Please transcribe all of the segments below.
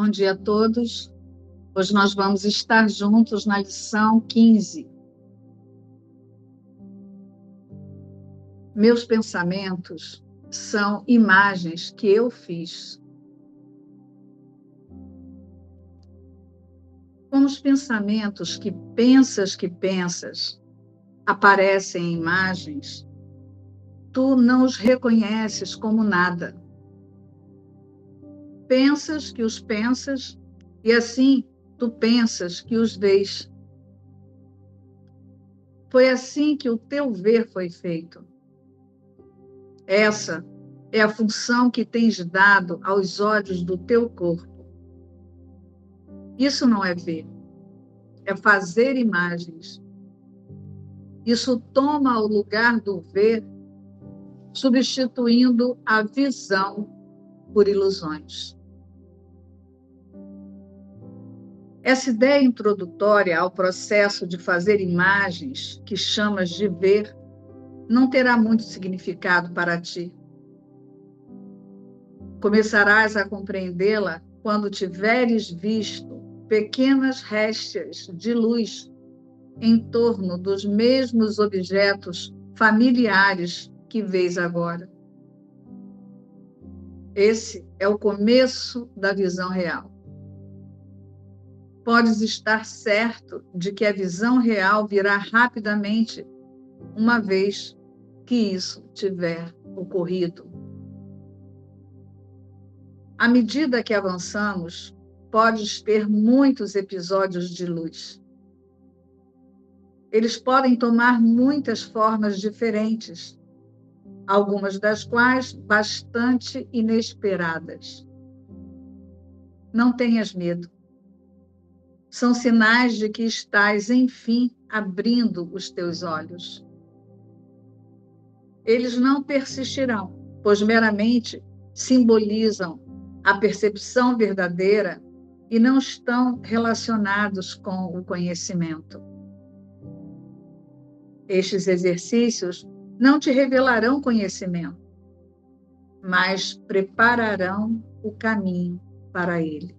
Bom dia a todos. Hoje nós vamos estar juntos na lição 15. Meus pensamentos são imagens que eu fiz. Como os pensamentos que pensas que pensas aparecem em imagens, tu não os reconheces como nada. Pensas que os pensas e assim tu pensas que os vês. Foi assim que o teu ver foi feito. Essa é a função que tens dado aos olhos do teu corpo. Isso não é ver, é fazer imagens. Isso toma o lugar do ver, substituindo a visão por ilusões. Essa ideia introdutória ao processo de fazer imagens, que chamas de ver, não terá muito significado para ti. Começarás a compreendê-la quando tiveres visto pequenas restas de luz em torno dos mesmos objetos familiares que vês agora. Esse é o começo da visão real. Podes estar certo de que a visão real virá rapidamente, uma vez que isso tiver ocorrido. À medida que avançamos, podes ter muitos episódios de luz. Eles podem tomar muitas formas diferentes, algumas das quais bastante inesperadas. Não tenhas medo. São sinais de que estás, enfim, abrindo os teus olhos. Eles não persistirão, pois meramente simbolizam a percepção verdadeira e não estão relacionados com o conhecimento. Estes exercícios não te revelarão conhecimento, mas prepararão o caminho para ele.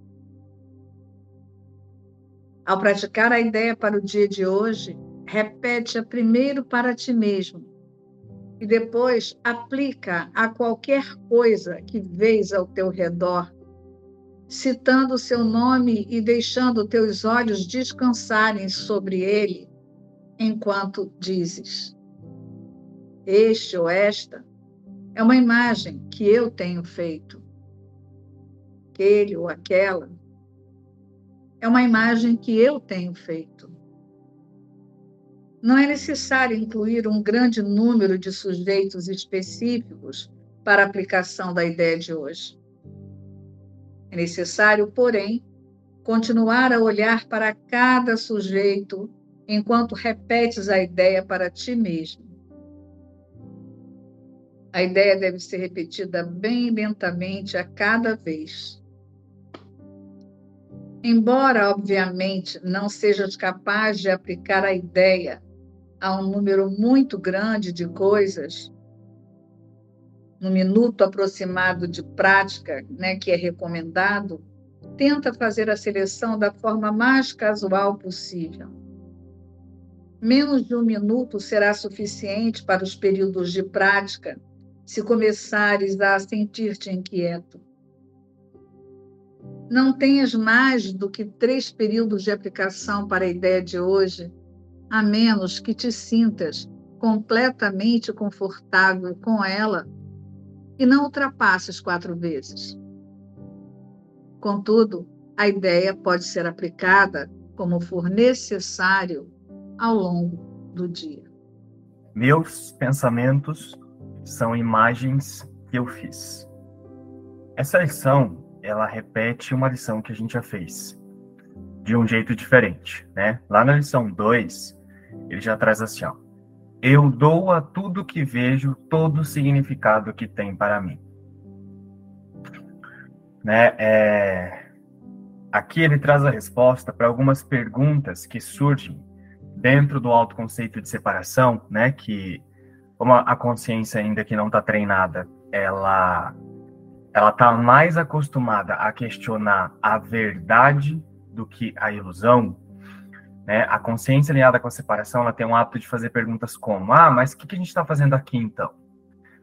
Ao praticar a ideia para o dia de hoje, repete-a primeiro para ti mesmo e depois aplica a qualquer coisa que vês ao teu redor citando o seu nome e deixando teus olhos descansarem sobre ele, enquanto dizes: Este ou esta é uma imagem que eu tenho feito. Aquele ou aquela é uma imagem que eu tenho feito. Não é necessário incluir um grande número de sujeitos específicos para a aplicação da ideia de hoje. É necessário, porém, continuar a olhar para cada sujeito enquanto repetes a ideia para ti mesmo. A ideia deve ser repetida bem lentamente a cada vez. Embora, obviamente, não sejas capaz de aplicar a ideia a um número muito grande de coisas, no minuto aproximado de prática, né, que é recomendado, tenta fazer a seleção da forma mais casual possível. Menos de um minuto será suficiente para os períodos de prática, se começares a sentir-te inquieto. Não tenhas mais do que três períodos de aplicação para a ideia de hoje, a menos que te sintas completamente confortável com ela e não ultrapasse as quatro vezes. Contudo, a ideia pode ser aplicada como for necessário ao longo do dia. Meus pensamentos são imagens que eu fiz. Essa lição, ela repete uma lição que a gente já fez, de um jeito diferente, né? Lá na lição 2, ele já traz assim, ó, eu dou a tudo que vejo todo o significado que tem para mim. Né? É... Aqui ele traz a resposta para algumas perguntas que surgem dentro do autoconceito de separação, né? Que como a consciência ainda que não está treinada, ela ela está mais acostumada a questionar a verdade do que a ilusão, né? A consciência alinhada com a separação, ela tem um hábito de fazer perguntas como: ah, mas o que, que a gente está fazendo aqui então?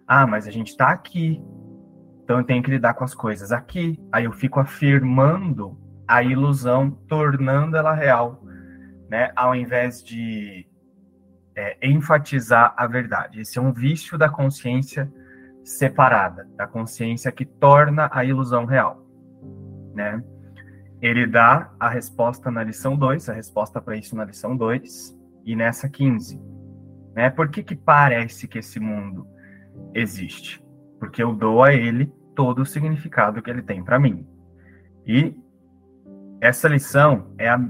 Ah, mas a gente está aqui, então eu tenho que lidar com as coisas aqui. Aí eu fico afirmando a ilusão, tornando ela real, né? Ao invés de é, enfatizar a verdade. Esse é um vício da consciência separada, da consciência que torna a ilusão real, né? Ele dá a resposta na lição 2, a resposta para isso na lição 2 e nessa 15. Né? Por que, que parece que esse mundo existe? Porque eu dou a ele todo o significado que ele tem para mim. E essa lição é a,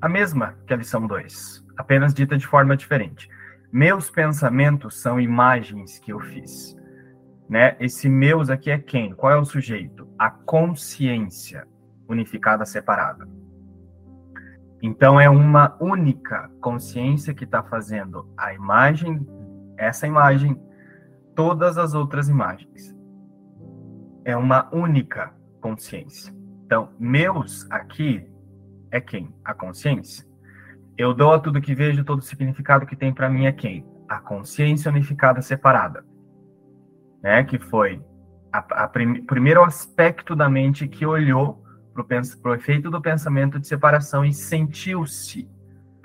a mesma que a lição 2, apenas dita de forma diferente. Meus pensamentos são imagens que eu fiz. Né? Esse meus aqui é quem? Qual é o sujeito? A consciência unificada separada. Então é uma única consciência que está fazendo a imagem, essa imagem, todas as outras imagens. É uma única consciência. Então, meus aqui é quem? A consciência. Eu dou a tudo que vejo, todo o significado que tem para mim é quem? A consciência unificada separada. Né? Que foi a prim, primeiro aspecto da mente que olhou para o efeito do pensamento de separação e sentiu-se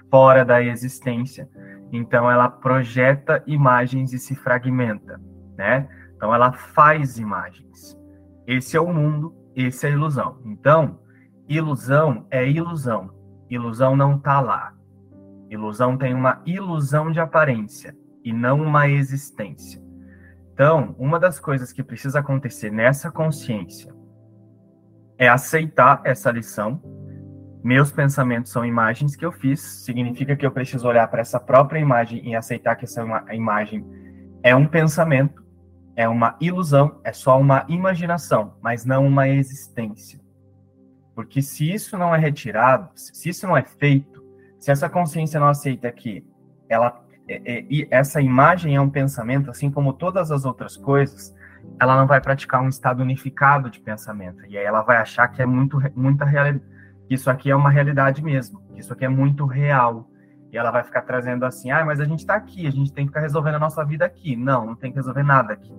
fora da existência. Então ela projeta imagens e se fragmenta, né? Então ela faz imagens. Esse é o mundo, esse é a ilusão. Então, ilusão é ilusão. Ilusão não está lá. Ilusão tem uma ilusão de aparência e não uma existência. Então, uma das coisas que precisa acontecer nessa consciência é aceitar essa lição. Meus pensamentos são imagens que eu fiz, significa que eu preciso olhar para essa própria imagem e aceitar que essa imagem é um pensamento, é uma ilusão, é só uma imaginação, mas não uma existência. Porque se isso não é retirado, se isso não é feito, se essa consciência não aceita que ela é, é, essa imagem é um pensamento, assim como todas as outras coisas, ela não vai praticar um estado unificado de pensamento. E aí ela vai achar que é muito, muita realidade, isso aqui é uma realidade mesmo, isso aqui é muito real. E ela vai ficar trazendo assim, ah, mas a gente está aqui, a gente tem que ficar resolvendo a nossa vida aqui. Não, não tem que resolver nada aqui.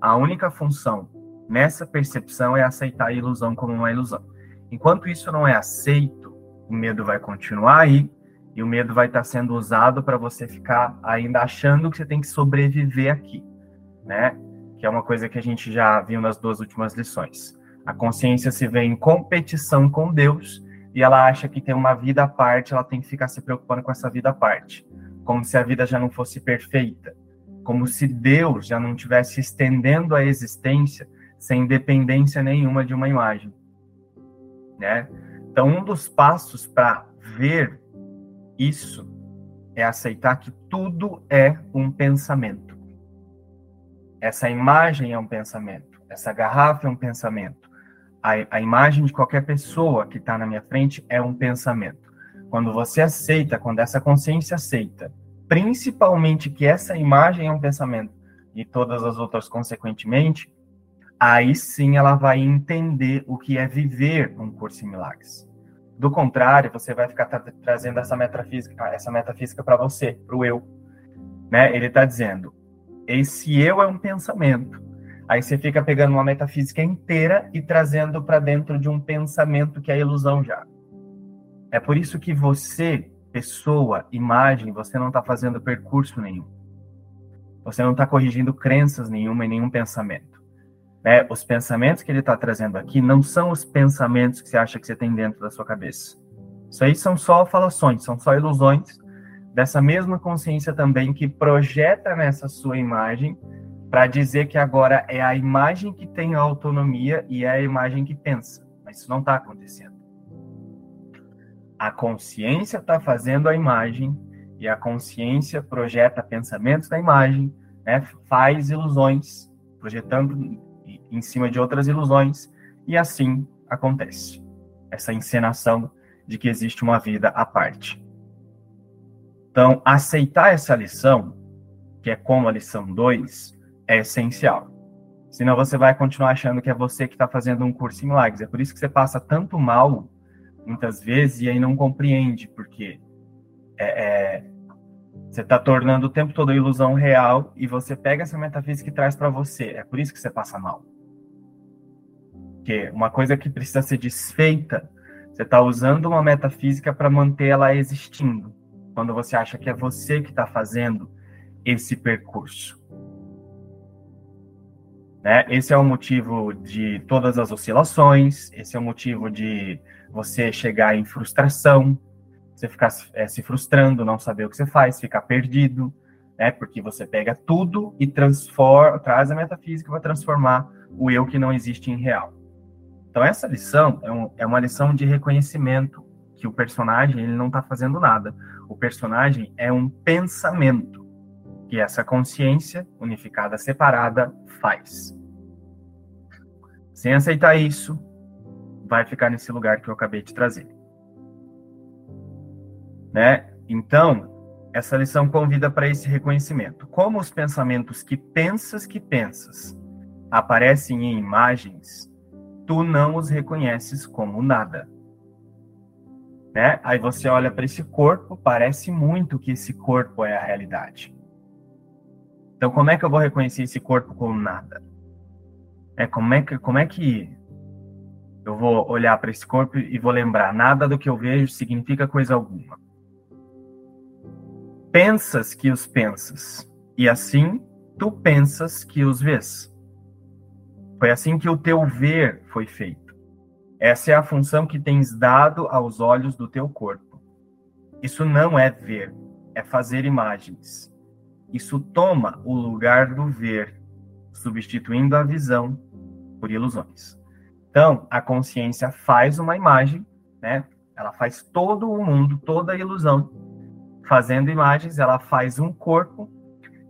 A única função nessa percepção é aceitar a ilusão como uma ilusão. Enquanto isso não é aceito, o medo vai continuar aí, e o medo vai estar sendo usado para você ficar ainda achando que você tem que sobreviver aqui, né? que é uma coisa que a gente já viu nas duas últimas lições. A consciência se vê em competição com Deus e ela acha que tem uma vida à parte, ela tem que ficar se preocupando com essa vida à parte, como se a vida já não fosse perfeita, como se Deus já não tivesse estendendo a existência sem dependência nenhuma de uma imagem, né? Então, um dos passos para ver isso é aceitar que tudo é um pensamento. Essa imagem é um pensamento, essa garrafa é um pensamento, a, a imagem de qualquer pessoa que está na minha frente é um pensamento. Quando você aceita, quando essa consciência aceita, principalmente que essa imagem é um pensamento e todas as outras consequentemente, aí sim ela vai entender o que é viver um curso em milagres. Do contrário, você vai ficar tra trazendo essa metafísica, essa metafísica para você, para o eu. Né? Ele está dizendo: esse eu é um pensamento. Aí você fica pegando uma metafísica inteira e trazendo para dentro de um pensamento que é ilusão já. É por isso que você, pessoa, imagem, você não está fazendo percurso nenhum. Você não está corrigindo crenças nenhuma em nenhum pensamento. Né? Os pensamentos que ele está trazendo aqui não são os pensamentos que você acha que você tem dentro da sua cabeça. Isso aí são só falações, são só ilusões dessa mesma consciência também que projeta nessa sua imagem para dizer que agora é a imagem que tem a autonomia e é a imagem que pensa. Mas isso não está acontecendo. A consciência está fazendo a imagem e a consciência projeta pensamentos da imagem, né, faz ilusões, projetando em cima de outras ilusões, e assim acontece essa encenação de que existe uma vida à parte. Então, aceitar essa lição, que é como a lição 2, é essencial. Senão você vai continuar achando que é você que está fazendo um curso em milagres. É por isso que você passa tanto mal, muitas vezes, e aí não compreende, porque é, é, você está tornando o tempo todo a ilusão real e você pega essa metafísica e traz para você. É por isso que você passa mal. Porque uma coisa que precisa ser desfeita, você está usando uma metafísica para manter ela existindo. Quando você acha que é você que está fazendo esse percurso. Né? Esse é o motivo de todas as oscilações, esse é o motivo de você chegar em frustração, você ficar é, se frustrando, não saber o que você faz, ficar perdido, né? Porque você pega tudo e transforma, traz a metafísica para transformar o eu que não existe em real. Então essa lição é, um, é uma lição de reconhecimento que o personagem ele não está fazendo nada. O personagem é um pensamento que essa consciência unificada, separada, faz. Sem aceitar isso, vai ficar nesse lugar que eu acabei de trazer. Né? Então, essa lição convida para esse reconhecimento. Como os pensamentos que pensas que pensas aparecem em imagens, tu não os reconheces como nada. Né? Aí você olha para esse corpo, parece muito que esse corpo é a realidade. Então, como é que eu vou reconhecer esse corpo como nada? É como é que como é que eu vou olhar para esse corpo e vou lembrar nada do que eu vejo significa coisa alguma. Pensas que os pensas, e assim tu pensas que os vês. Foi assim que o teu ver foi feito. Essa é a função que tens dado aos olhos do teu corpo. Isso não é ver, é fazer imagens. Isso toma o lugar do ver, substituindo a visão por ilusões. Então, a consciência faz uma imagem, né? Ela faz todo o mundo, toda a ilusão. Fazendo imagens, ela faz um corpo,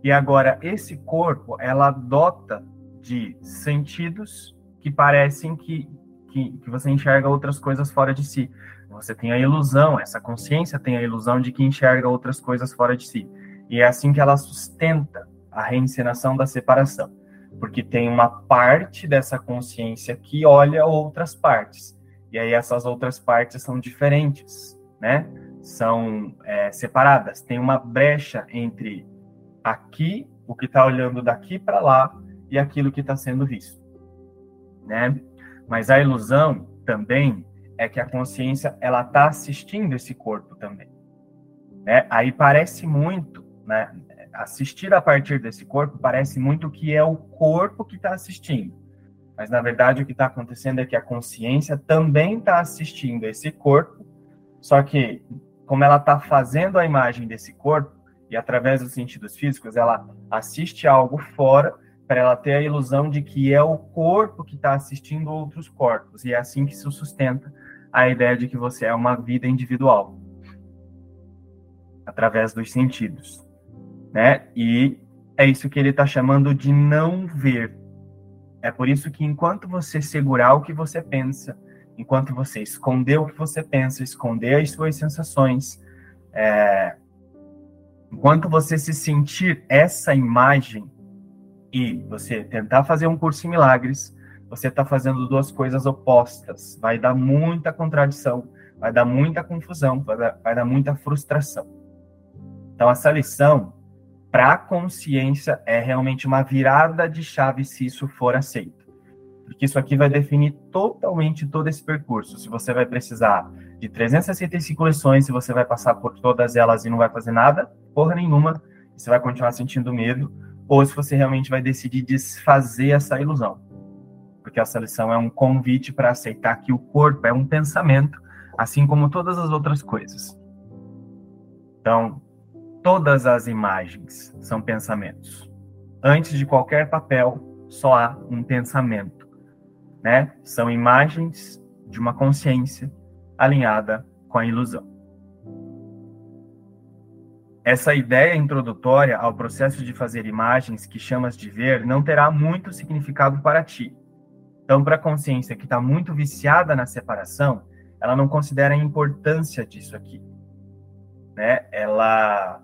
e agora esse corpo, ela dota de sentidos que parecem que, que, que você enxerga outras coisas fora de si. Você tem a ilusão, essa consciência tem a ilusão de que enxerga outras coisas fora de si. E é assim que ela sustenta a reencenação da separação, porque tem uma parte dessa consciência que olha outras partes. E aí essas outras partes são diferentes, né? São é, separadas. Tem uma brecha entre aqui, o que está olhando daqui para lá, e aquilo que está sendo visto, né? Mas a ilusão também é que a consciência ela está assistindo esse corpo também, né? Aí parece muito né? Assistir a partir desse corpo parece muito que é o corpo que está assistindo. Mas, na verdade, o que está acontecendo é que a consciência também está assistindo esse corpo, só que, como ela está fazendo a imagem desse corpo, e através dos sentidos físicos, ela assiste algo fora, para ela ter a ilusão de que é o corpo que está assistindo outros corpos. E é assim que se sustenta a ideia de que você é uma vida individual, através dos sentidos né? E é isso que ele está chamando de não ver. É por isso que enquanto você segurar o que você pensa, enquanto você esconder o que você pensa, esconder as suas sensações, é... enquanto você se sentir essa imagem e você tentar fazer um curso em milagres, você está fazendo duas coisas opostas. Vai dar muita contradição, vai dar muita confusão, vai dar, vai dar muita frustração. Então, essa lição para a consciência é realmente uma virada de chave se isso for aceito. Porque isso aqui vai definir totalmente todo esse percurso. Se você vai precisar de 365 lições, se você vai passar por todas elas e não vai fazer nada, porra nenhuma, você vai continuar sentindo medo, ou se você realmente vai decidir desfazer essa ilusão. Porque essa lição é um convite para aceitar que o corpo é um pensamento, assim como todas as outras coisas. Então, Todas as imagens são pensamentos. Antes de qualquer papel, só há um pensamento, né? São imagens de uma consciência alinhada com a ilusão. Essa ideia introdutória ao processo de fazer imagens que chamas de ver não terá muito significado para ti. Então, para a consciência que está muito viciada na separação, ela não considera a importância disso aqui. Né? Ela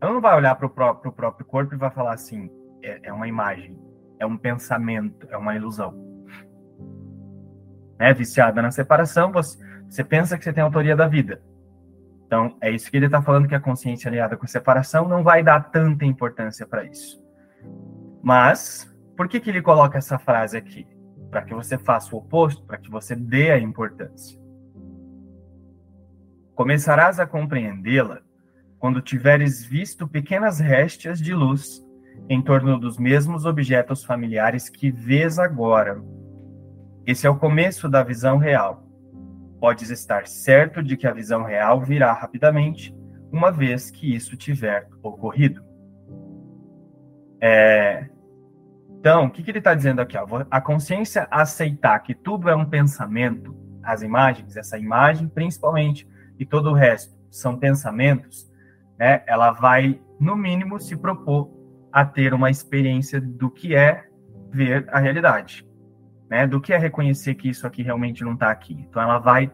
ela não vai olhar para o pró próprio corpo e vai falar assim, é, é, uma imagem. é um pensamento, é uma ilusão. Né? Viciada na separação, você, você pensa que você tem autoria da vida. Então, é isso que ele está falando, que a consciência aliada com a separação não vai dar tanta importância para isso. Mas, por que, que ele coloca essa frase aqui? Para que você faça o oposto, para que você dê a importância. Começarás a compreendê-la quando tiveres visto pequenas réstias de luz em torno dos mesmos objetos familiares que vês agora. Esse é o começo da visão real. Podes estar certo de que a visão real virá rapidamente, uma vez que isso tiver ocorrido. É... Então, o que, que ele está dizendo aqui? Ó? A consciência aceitar que tudo é um pensamento, as imagens, essa imagem principalmente, e todo o resto são pensamentos, né? ela vai, no mínimo, se propor a ter uma experiência do que é ver a realidade, né? Do que é reconhecer que isso aqui realmente não está aqui. Então ela vai,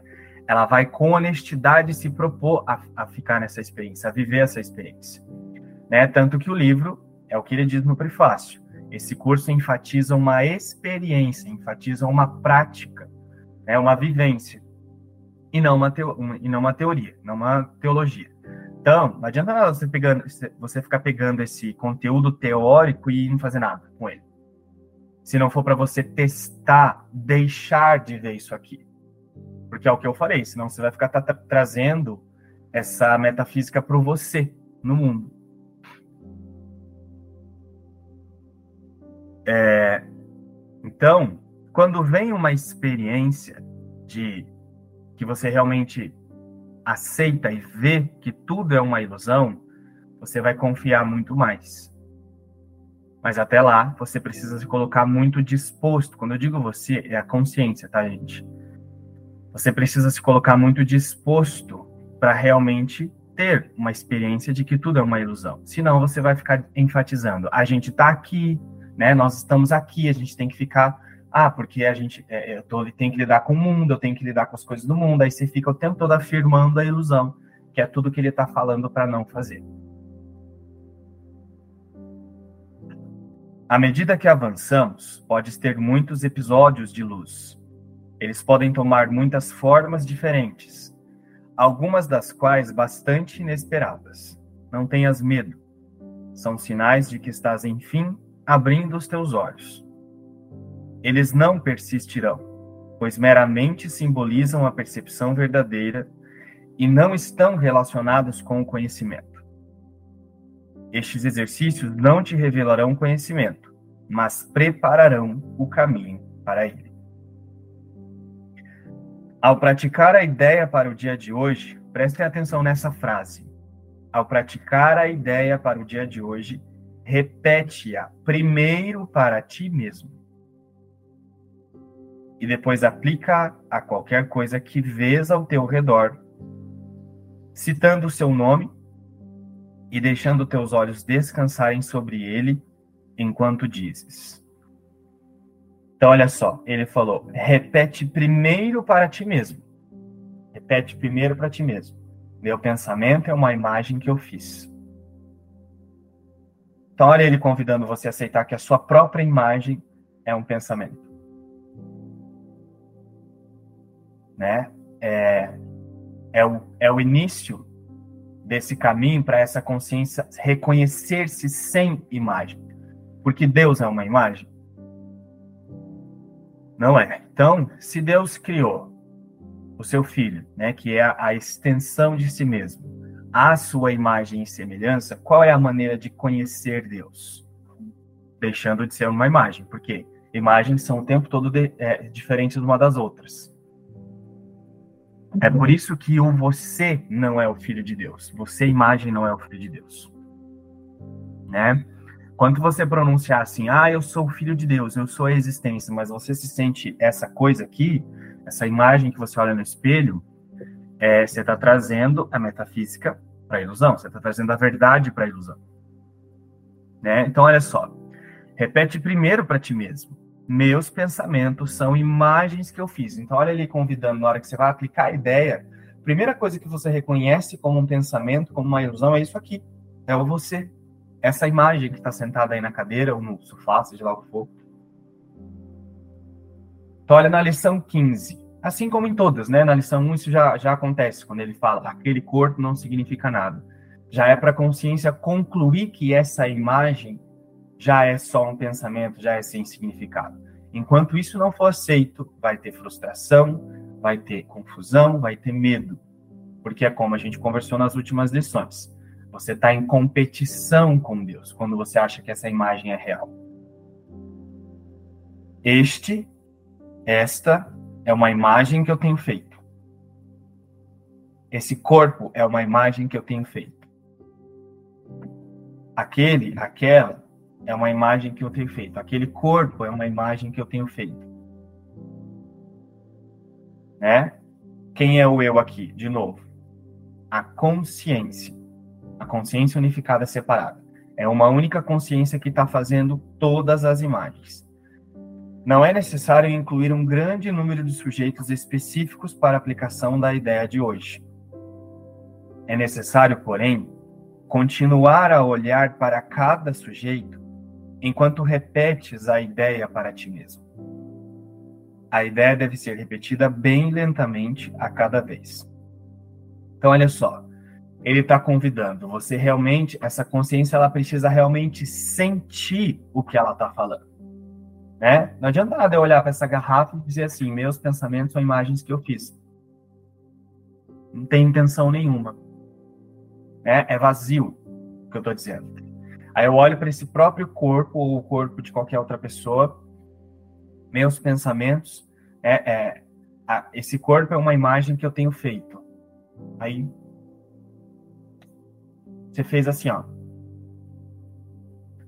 ela vai com honestidade se propor a, a ficar nessa experiência, a viver essa experiência, né? Tanto que o livro é o que ele diz no prefácio. Esse curso enfatiza uma experiência, enfatiza uma prática, né? Uma vivência e não uma, teo, e não uma teoria, não uma teologia. Então, não adianta nada você, pegando, você ficar pegando esse conteúdo teórico e não fazer nada com ele. Se não for para você testar, deixar de ver isso aqui. Porque é o que eu falei, senão você vai ficar tra trazendo essa metafísica para você, no mundo. É, então, quando vem uma experiência de que você realmente aceita e vê que tudo é uma ilusão, você vai confiar muito mais. Mas até lá, você precisa se colocar muito disposto. Quando eu digo você, é a consciência, tá, gente? Você precisa se colocar muito disposto para realmente ter uma experiência de que tudo é uma ilusão. Senão você vai ficar enfatizando. A gente está aqui, né? Nós estamos aqui, a gente tem que ficar ah, porque a gente é, eu tô, tem que lidar com o mundo, eu tenho que lidar com as coisas do mundo, aí você fica o tempo todo afirmando a ilusão, que é tudo que ele está falando para não fazer. À medida que avançamos, podes ter muitos episódios de luz. Eles podem tomar muitas formas diferentes, algumas das quais bastante inesperadas. Não tenhas medo. São sinais de que estás, enfim, abrindo os teus olhos eles não persistirão, pois meramente simbolizam a percepção verdadeira e não estão relacionados com o conhecimento. Estes exercícios não te revelarão conhecimento, mas prepararão o caminho para ele. Ao praticar a ideia para o dia de hoje, prestem atenção nessa frase. Ao praticar a ideia para o dia de hoje, repete-a primeiro para ti mesmo e depois aplica a qualquer coisa que vês ao teu redor, citando o seu nome e deixando teus olhos descansarem sobre ele enquanto dizes. Então, olha só, ele falou: repete primeiro para ti mesmo. Repete primeiro para ti mesmo. Meu pensamento é uma imagem que eu fiz. Então, olha ele convidando você a aceitar que a sua própria imagem é um pensamento. né? É, é, o, é o início desse caminho para essa consciência reconhecer-se sem imagem. Porque Deus é uma imagem? Não é. Então, se Deus criou o seu filho, né, que é a, extensão de si mesmo, a sua imagem e semelhança, qual é a maneira de conhecer Deus? Deixando de ser uma imagem, porque imagens são o tempo todo de, é, diferentes uma das outras. É por isso que o você não é o filho de Deus. Você, imagem, não é o filho de Deus. Né? Quando você pronunciar assim, ah, eu sou o filho de Deus, eu sou a existência, mas você se sente essa coisa aqui, essa imagem que você olha no espelho, é, você está trazendo a metafísica para a ilusão, você está trazendo a verdade para a ilusão. Né? Então, olha só, repete primeiro para ti mesmo meus pensamentos são imagens que eu fiz. Então, olha ele convidando, na hora que você vai aplicar a ideia, primeira coisa que você reconhece como um pensamento, como uma ilusão, é isso aqui. É o você. essa imagem que está sentada aí na cadeira ou no sofá, seja lá o que for. Então, olha na lição 15. Assim como em todas, né? Na lição 1 isso já, já acontece, quando ele fala aquele corpo não significa nada. Já é para a consciência concluir que essa imagem já é só um pensamento, já é sem significado. Enquanto isso não for aceito, vai ter frustração, vai ter confusão, vai ter medo. Porque é como a gente conversou nas últimas lições. Você está em competição com Deus quando você acha que essa imagem é real. Este, esta é uma imagem que eu tenho feito. Esse corpo é uma imagem que eu tenho feito. Aquele, aquela é uma imagem que eu tenho feito. Aquele corpo é uma imagem que eu tenho feito. Né? Quem é o eu aqui? De novo, a consciência a consciência unificada separada. É uma única consciência que está fazendo todas as imagens. Não é necessário incluir um grande número de sujeitos específicos para a aplicação da ideia de hoje. É necessário, porém, continuar a olhar para cada sujeito enquanto repetes a ideia para ti mesmo. A ideia deve ser repetida bem lentamente a cada vez. Então, olha só ele está convidando. Você realmente, essa consciência, ela precisa realmente sentir o que ela está falando. Né? Não adianta nada eu olhar para essa garrafa e dizer assim: meus pensamentos são imagens que eu fiz. Não tem intenção nenhuma. Né? É vazio o que eu estou dizendo. Aí eu olho para esse próprio corpo ou o corpo de qualquer outra pessoa, meus pensamentos, é, é a, esse corpo é uma imagem que eu tenho feito. Aí você fez assim, ó.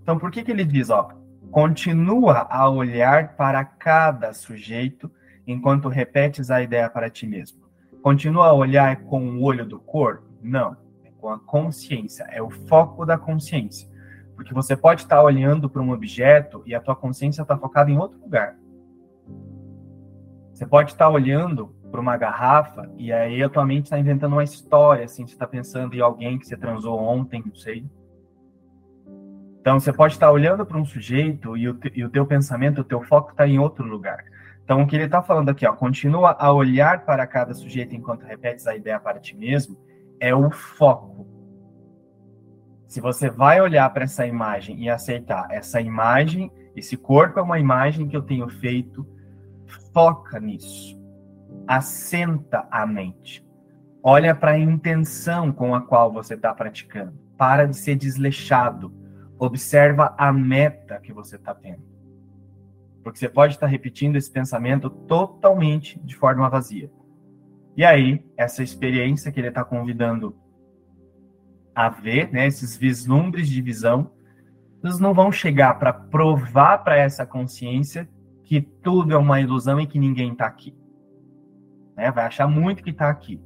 Então, por que, que ele diz, ó? Continua a olhar para cada sujeito enquanto repetes a ideia para ti mesmo. Continua a olhar com o olho do corpo? Não. É com a consciência. É o foco da consciência. Porque você pode estar olhando para um objeto e a tua consciência está focada em outro lugar. Você pode estar olhando para uma garrafa e aí a tua mente está inventando uma história, assim, você está pensando em alguém que você transou ontem, não sei. Então você pode estar olhando para um sujeito e o, e o teu pensamento, o teu foco está em outro lugar. Então o que ele está falando aqui, ó, continua a olhar para cada sujeito enquanto repetes a ideia para ti mesmo, é o foco. Se você vai olhar para essa imagem e aceitar essa imagem, esse corpo é uma imagem que eu tenho feito, foca nisso assenta a mente. Olha para a intenção com a qual você está praticando. Para de ser desleixado. Observa a meta que você está tendo. Porque você pode estar tá repetindo esse pensamento totalmente de forma vazia. E aí, essa experiência que ele está convidando a ver, né, esses vislumbres de visão, eles não vão chegar para provar para essa consciência que tudo é uma ilusão e que ninguém está aqui. Né? Vai achar muito que está aqui.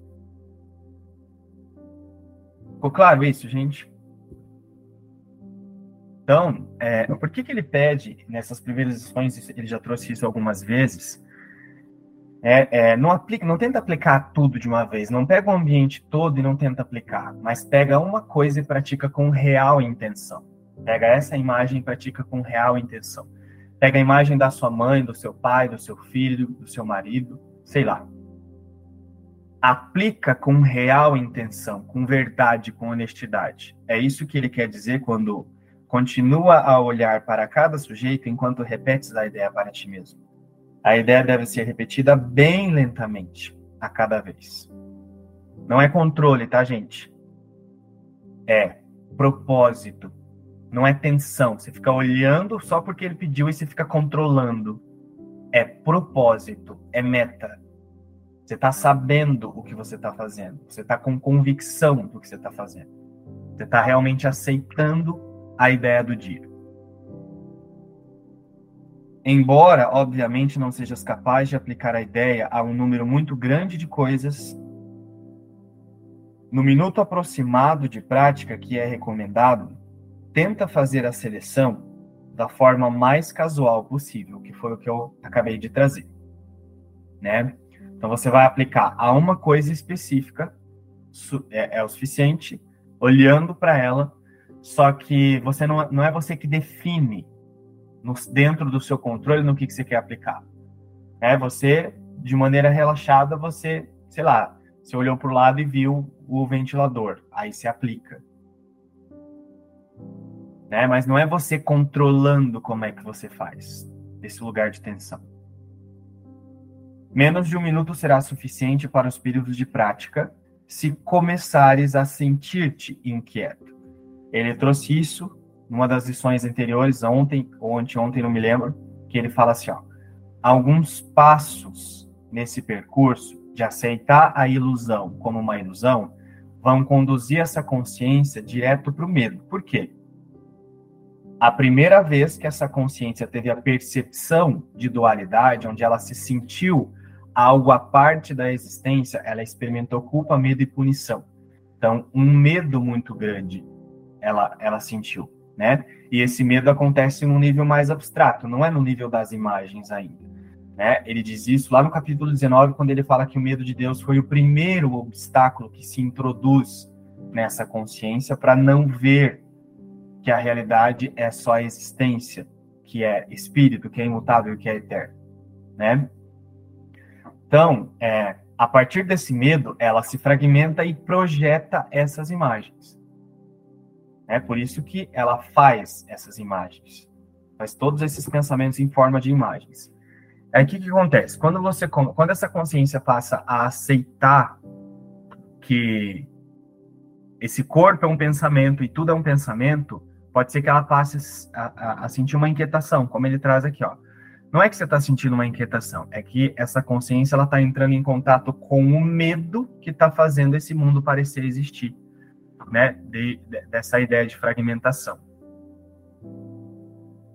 Ficou claro isso, gente? Então, é, por que, que ele pede, nessas primeiras lições, ele já trouxe isso algumas vezes, é, é, não, aplica, não tenta aplicar tudo de uma vez, não pega o ambiente todo e não tenta aplicar, mas pega uma coisa e pratica com real intenção. Pega essa imagem e pratica com real intenção. Pega a imagem da sua mãe, do seu pai, do seu filho, do seu marido, sei lá aplica com real intenção, com verdade, com honestidade. É isso que ele quer dizer quando continua a olhar para cada sujeito enquanto repetes a ideia para ti mesmo. A ideia deve ser repetida bem lentamente, a cada vez. Não é controle, tá, gente? É propósito. Não é tensão. Você fica olhando só porque ele pediu e você fica controlando. É propósito, é meta você está sabendo o que você está fazendo. Você está com convicção do que você está fazendo. Você está realmente aceitando a ideia do dia. Embora, obviamente, não sejas capaz de aplicar a ideia a um número muito grande de coisas, no minuto aproximado de prática que é recomendado, tenta fazer a seleção da forma mais casual possível, que foi o que eu acabei de trazer, né? Então você vai aplicar a uma coisa específica, é, é o suficiente, olhando para ela, só que você não, não é você que define no, dentro do seu controle no que, que você quer aplicar. É você, de maneira relaxada, você, sei lá, você olhou para o lado e viu o ventilador, aí se aplica. Né? Mas não é você controlando como é que você faz esse lugar de tensão. Menos de um minuto será suficiente para os períodos de prática se começares a sentir-te inquieto. Ele trouxe isso numa das lições anteriores, ontem ou anteontem, não me lembro, que ele fala assim, ó, alguns passos nesse percurso de aceitar a ilusão como uma ilusão vão conduzir essa consciência direto para o medo. Por quê? A primeira vez que essa consciência teve a percepção de dualidade, onde ela se sentiu algo à parte da existência, ela experimentou culpa, medo e punição. Então, um medo muito grande ela, ela sentiu, né? E esse medo acontece num nível mais abstrato, não é no nível das imagens ainda. Né? Ele diz isso lá no capítulo 19, quando ele fala que o medo de Deus foi o primeiro obstáculo que se introduz nessa consciência para não ver que a realidade é só a existência, que é espírito, que é imutável, que é eterno, né? Então, é, a partir desse medo, ela se fragmenta e projeta essas imagens. É por isso que ela faz essas imagens. Faz todos esses pensamentos em forma de imagens. Aí o que, que acontece? Quando você quando essa consciência passa a aceitar que esse corpo é um pensamento e tudo é um pensamento, pode ser que ela passe a, a, a sentir uma inquietação, como ele traz aqui, ó. Não é que você está sentindo uma inquietação, é que essa consciência ela está entrando em contato com o medo que está fazendo esse mundo parecer existir, né? De, de, dessa ideia de fragmentação.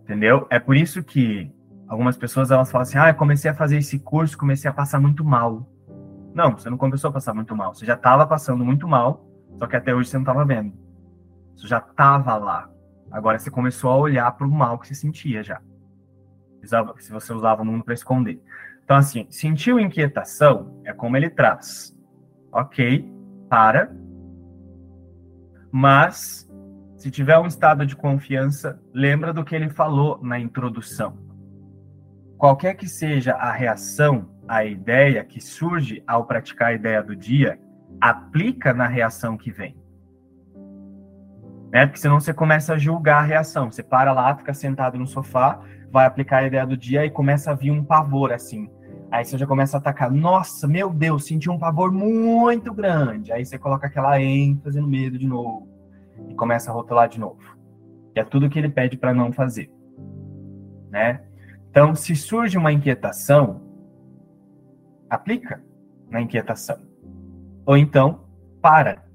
Entendeu? É por isso que algumas pessoas elas falam assim: ah, eu comecei a fazer esse curso, comecei a passar muito mal. Não, você não começou a passar muito mal. Você já estava passando muito mal, só que até hoje você não estava vendo. Você já estava lá. Agora você começou a olhar para o mal que você sentia já se você usava o mundo para esconder. Então, assim, sentiu inquietação é como ele traz. Ok, para. Mas, se tiver um estado de confiança, lembra do que ele falou na introdução. Qualquer que seja a reação à ideia que surge ao praticar a ideia do dia, aplica na reação que vem. Né? Porque senão você começa a julgar a reação. Você para lá, fica sentado no sofá, vai aplicar a ideia do dia e começa a vir um pavor assim. Aí você já começa a atacar, nossa, meu Deus, senti um pavor muito grande. Aí você coloca aquela ênfase no medo de novo e começa a rotular de novo. Que é tudo que ele pede para não fazer, né? Então, se surge uma inquietação, aplica na inquietação. Ou então, para.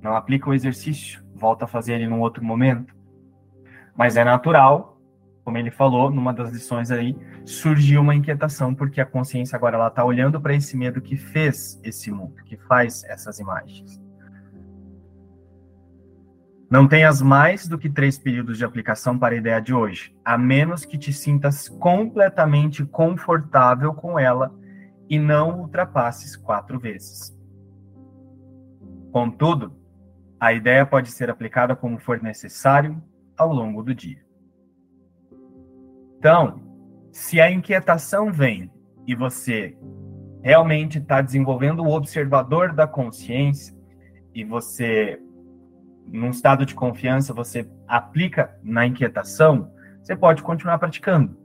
Não aplica o exercício, volta a fazer ele num outro momento. Mas é natural como ele falou, numa das lições aí, surgiu uma inquietação, porque a consciência agora ela está olhando para esse medo que fez esse mundo, que faz essas imagens. Não tenhas mais do que três períodos de aplicação para a ideia de hoje, a menos que te sintas completamente confortável com ela e não ultrapasses quatro vezes. Contudo, a ideia pode ser aplicada como for necessário ao longo do dia. Então, se a inquietação vem e você realmente está desenvolvendo o observador da consciência e você, num estado de confiança, você aplica na inquietação, você pode continuar praticando.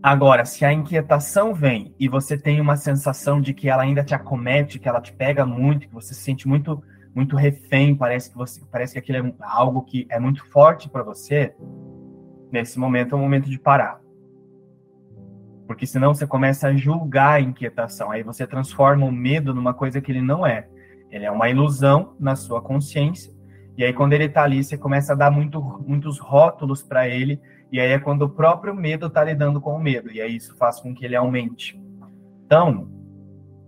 Agora, se a inquietação vem e você tem uma sensação de que ela ainda te acomete, que ela te pega muito, que você se sente muito muito refém, parece que você parece que aquilo é algo que é muito forte para você, nesse momento é o momento de parar. Porque senão você começa a julgar a inquietação. Aí você transforma o medo numa coisa que ele não é. Ele é uma ilusão na sua consciência. E aí, quando ele está ali, você começa a dar muito, muitos rótulos para ele. E aí é quando o próprio medo está lidando com o medo. E aí isso faz com que ele aumente. Então,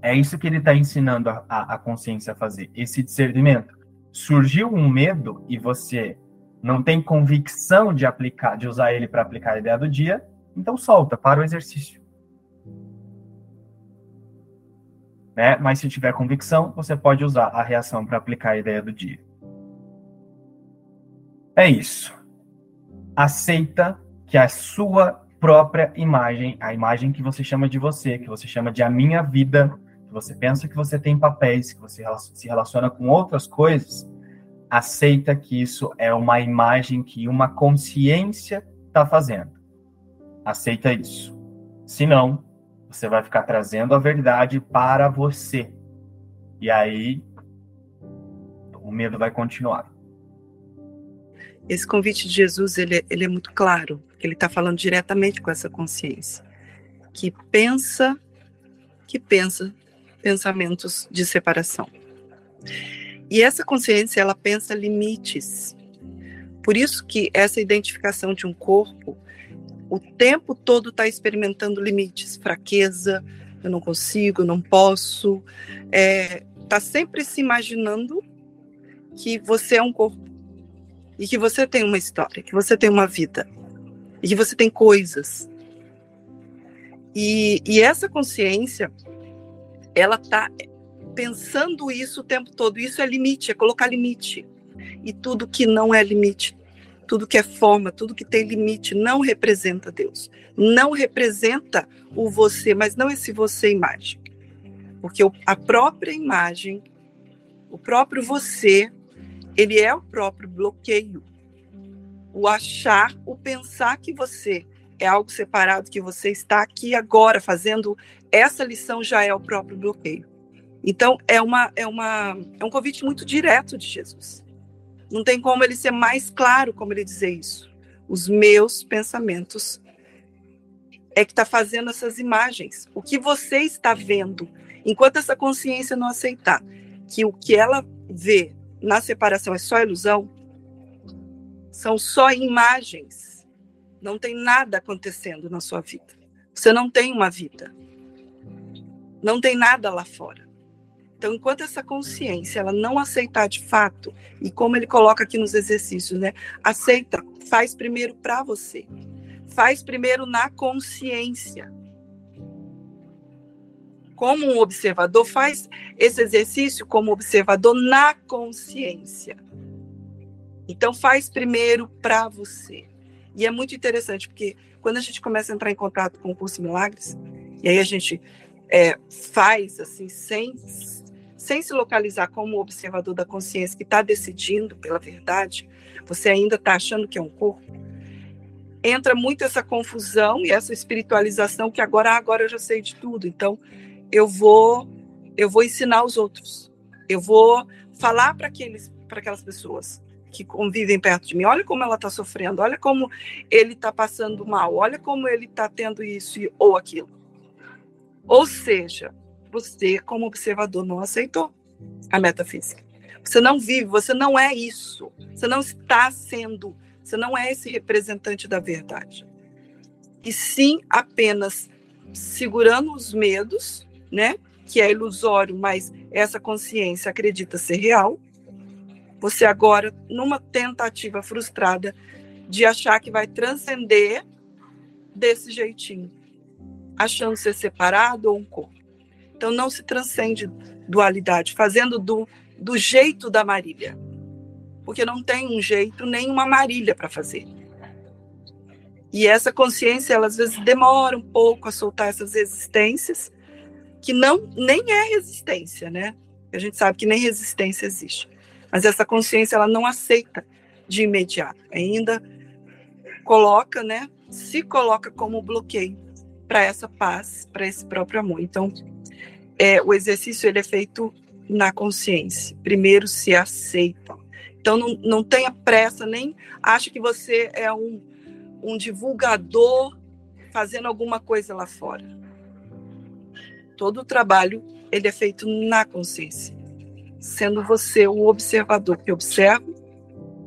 é isso que ele está ensinando a, a, consciência a fazer. Esse discernimento. Surgiu um medo e você não tem convicção de aplicar, de usar ele para aplicar a ideia do dia, então solta, para o exercício. Né? Mas se tiver convicção, você pode usar a reação para aplicar a ideia do dia. É isso. Aceita que a sua própria imagem, a imagem que você chama de você, que você chama de a minha vida, que você pensa que você tem papéis, que você se relaciona com outras coisas, aceita que isso é uma imagem que uma consciência está fazendo. Aceita isso. Senão, você vai ficar trazendo a verdade para você. E aí, o medo vai continuar. Esse convite de Jesus, ele, ele é muito claro. Ele está falando diretamente com essa consciência. Que pensa, que pensa pensamentos de separação. E essa consciência, ela pensa limites. Por isso que essa identificação de um corpo, o tempo todo está experimentando limites, fraqueza, eu não consigo, não posso. Está é, tá sempre se imaginando que você é um corpo e que você tem uma história, que você tem uma vida e que você tem coisas. E, e essa consciência, ela está pensando isso o tempo todo. Isso é limite, é colocar limite. E tudo que não é limite, tudo que é forma, tudo que tem limite, não representa Deus. Não representa o você, mas não esse você imagem. Porque a própria imagem, o próprio você, ele é o próprio bloqueio. O achar, o pensar que você é algo separado, que você está aqui agora fazendo essa lição já é o próprio bloqueio. Então, é, uma, é, uma, é um convite muito direto de Jesus. Não tem como ele ser mais claro como ele dizer isso. Os meus pensamentos é que está fazendo essas imagens. O que você está vendo, enquanto essa consciência não aceitar que o que ela vê na separação é só ilusão, são só imagens. Não tem nada acontecendo na sua vida. Você não tem uma vida. Não tem nada lá fora. Então, enquanto essa consciência ela não aceitar de fato, e como ele coloca aqui nos exercícios, né? Aceita, faz primeiro para você. Faz primeiro na consciência. Como um observador, faz esse exercício como observador na consciência. Então, faz primeiro para você. E é muito interessante, porque quando a gente começa a entrar em contato com o curso Milagres, e aí a gente é, faz assim, sem sem se localizar como observador da consciência que está decidindo pela verdade, você ainda está achando que é um corpo, entra muito essa confusão e essa espiritualização que agora, agora eu já sei de tudo, então eu vou eu vou ensinar os outros, eu vou falar para aqueles para aquelas pessoas que convivem perto de mim, olha como ela está sofrendo, olha como ele está passando mal, olha como ele está tendo isso ou aquilo. Ou seja, você, como observador, não aceitou a metafísica. Você não vive, você não é isso. Você não está sendo, você não é esse representante da verdade. E sim apenas segurando os medos, né? Que é ilusório, mas essa consciência acredita ser real. Você agora, numa tentativa frustrada de achar que vai transcender desse jeitinho, achando ser separado ou um corpo. Então não se transcende dualidade, fazendo do, do jeito da Marília. Porque não tem um jeito nem uma Marília para fazer. E essa consciência, ela às vezes demora um pouco a soltar essas resistências, que não nem é resistência, né? A gente sabe que nem resistência existe. Mas essa consciência, ela não aceita de imediato. Ainda coloca, né? Se coloca como bloqueio para essa paz, para esse próprio amor. Então, é, o exercício ele é feito na consciência. Primeiro se aceita. Então não, não tenha pressa, nem ache que você é um, um divulgador fazendo alguma coisa lá fora. Todo o trabalho ele é feito na consciência, sendo você o observador que observa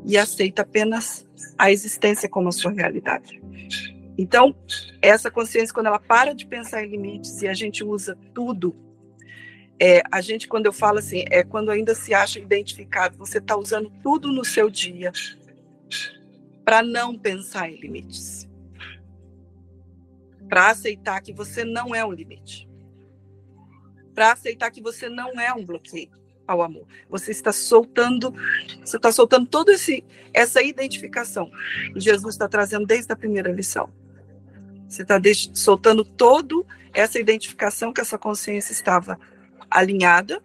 e aceita apenas a existência como a sua realidade. Então, essa consciência, quando ela para de pensar em limites e a gente usa tudo é, a gente, quando eu falo assim, é quando ainda se acha identificado, você está usando tudo no seu dia para não pensar em limites. Para aceitar que você não é um limite. Para aceitar que você não é um bloqueio. ao amor. Você está soltando, você está soltando toda essa identificação. Jesus está trazendo desde a primeira lição. Você está soltando toda essa identificação que essa consciência estava alinhada,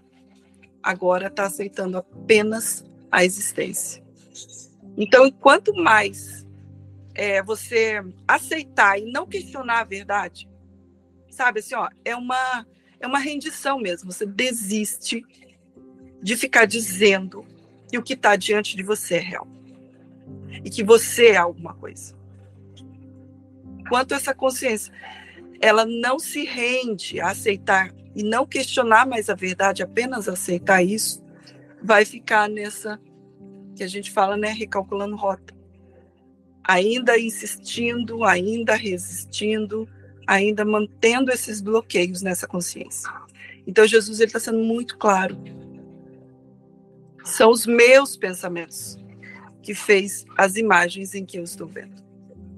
agora está aceitando apenas a existência. Então, quanto mais é, você aceitar e não questionar a verdade, sabe assim, ó, é uma é uma rendição mesmo. Você desiste de ficar dizendo que o que está diante de você é real e que você é alguma coisa. Quanto essa consciência, ela não se rende a aceitar e não questionar mais a verdade, apenas aceitar isso, vai ficar nessa que a gente fala, né, recalculando rota. Ainda insistindo, ainda resistindo, ainda mantendo esses bloqueios nessa consciência. Então Jesus ele está sendo muito claro. São os meus pensamentos que fez as imagens em que eu estou vendo.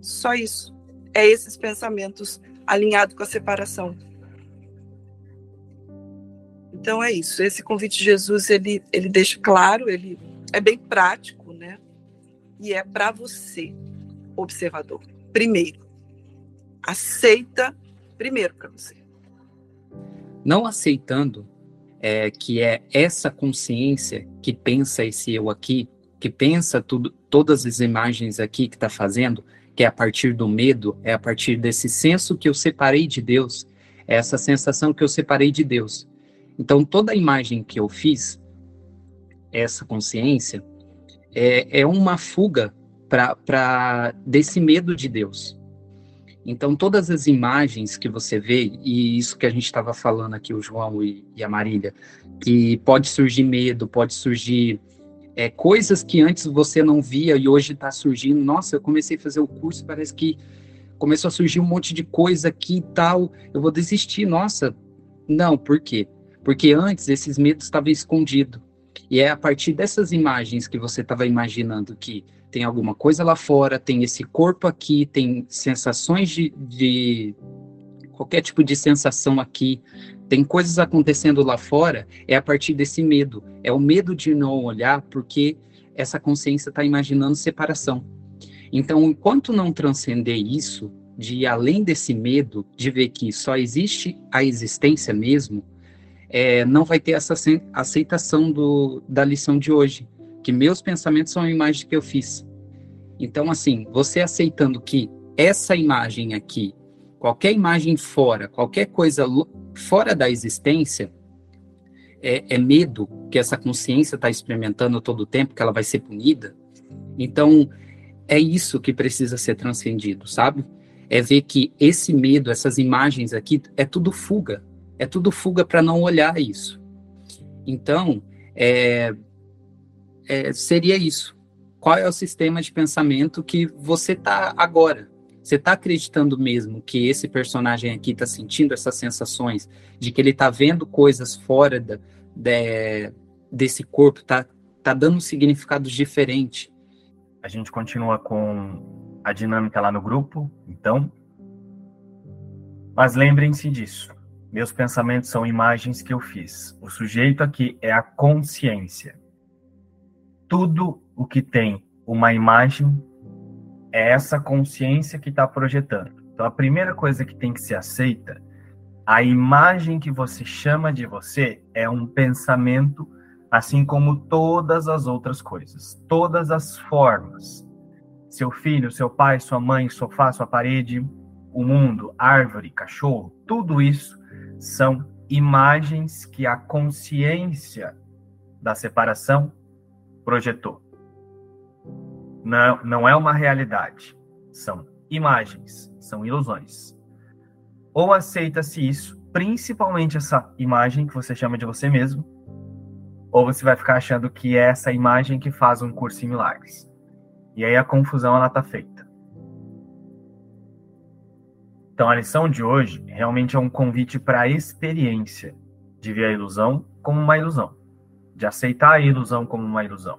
Só isso. É esses pensamentos alinhados com a separação. Então é isso. Esse convite de Jesus ele ele deixa claro, ele é bem prático, né? E é para você, observador. Primeiro, aceita primeiro para você. Não aceitando é, que é essa consciência que pensa esse eu aqui, que pensa tudo, todas as imagens aqui que está fazendo, que é a partir do medo, é a partir desse senso que eu separei de Deus, é essa sensação que eu separei de Deus. Então, toda a imagem que eu fiz, essa consciência, é, é uma fuga para desse medo de Deus. Então, todas as imagens que você vê, e isso que a gente estava falando aqui, o João e, e, a Marília, que pode surgir medo, pode surgir é, coisas que antes você não via e hoje está surgindo. Nossa, eu comecei a fazer o curso, parece que começou a surgir um monte de coisa aqui e tal, eu vou desistir. Nossa, não, por quê? Porque antes esses medos estavam escondidos. E é a partir dessas imagens que você estava imaginando que tem alguma coisa lá fora, tem esse corpo aqui, tem sensações de, de qualquer tipo de sensação aqui, tem coisas acontecendo lá fora, é a partir desse medo. É o medo de não olhar porque essa consciência está imaginando separação. Então, enquanto não transcender isso, de ir além desse medo, de ver que só existe a existência mesmo, é, não vai ter essa aceitação do, da lição de hoje que meus pensamentos são a imagem que eu fiz. Então, assim, você aceitando que essa imagem aqui, qualquer imagem fora, qualquer coisa fora da existência, é, é medo que essa consciência está experimentando todo o tempo, que ela vai ser punida. Então, é isso que precisa ser transcendido, sabe? É ver que esse medo, essas imagens aqui, é tudo fuga. É tudo fuga para não olhar isso. Então, é, é, seria isso. Qual é o sistema de pensamento que você está agora? Você está acreditando mesmo que esse personagem aqui está sentindo essas sensações, de que ele está vendo coisas fora da, de, desse corpo, está tá dando significados diferentes? A gente continua com a dinâmica lá no grupo, então. Mas lembrem-se disso. Meus pensamentos são imagens que eu fiz. O sujeito aqui é a consciência tudo o que tem uma imagem é essa consciência que está projetando. Então, a primeira coisa que tem que ser aceita, a imagem que você chama de você é um pensamento, assim como todas as outras coisas, todas as formas. Seu filho, seu pai, sua mãe, sofá, sua parede, o mundo, árvore, cachorro, tudo isso são imagens que a consciência da separação projetou. Não, não é uma realidade. São imagens, são ilusões. Ou aceita-se isso, principalmente essa imagem que você chama de você mesmo, ou você vai ficar achando que é essa imagem que faz um curso em milagres. E aí a confusão ela tá feita. Então a lição de hoje realmente é um convite para a experiência de ver a ilusão como uma ilusão de aceitar a ilusão como uma ilusão,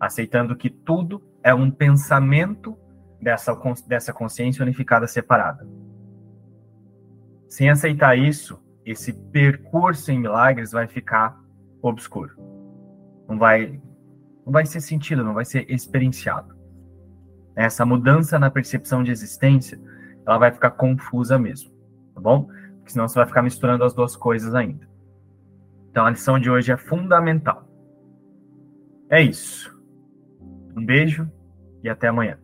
aceitando que tudo é um pensamento dessa, dessa consciência unificada separada. Sem aceitar isso, esse percurso em milagres vai ficar obscuro. Não vai, não vai ser sentido, não vai ser experienciado. Essa mudança na percepção de existência, ela vai ficar confusa mesmo, tá bom? Porque senão você vai ficar misturando as duas coisas ainda. Então a lição de hoje é fundamental. É isso. Um beijo e até amanhã.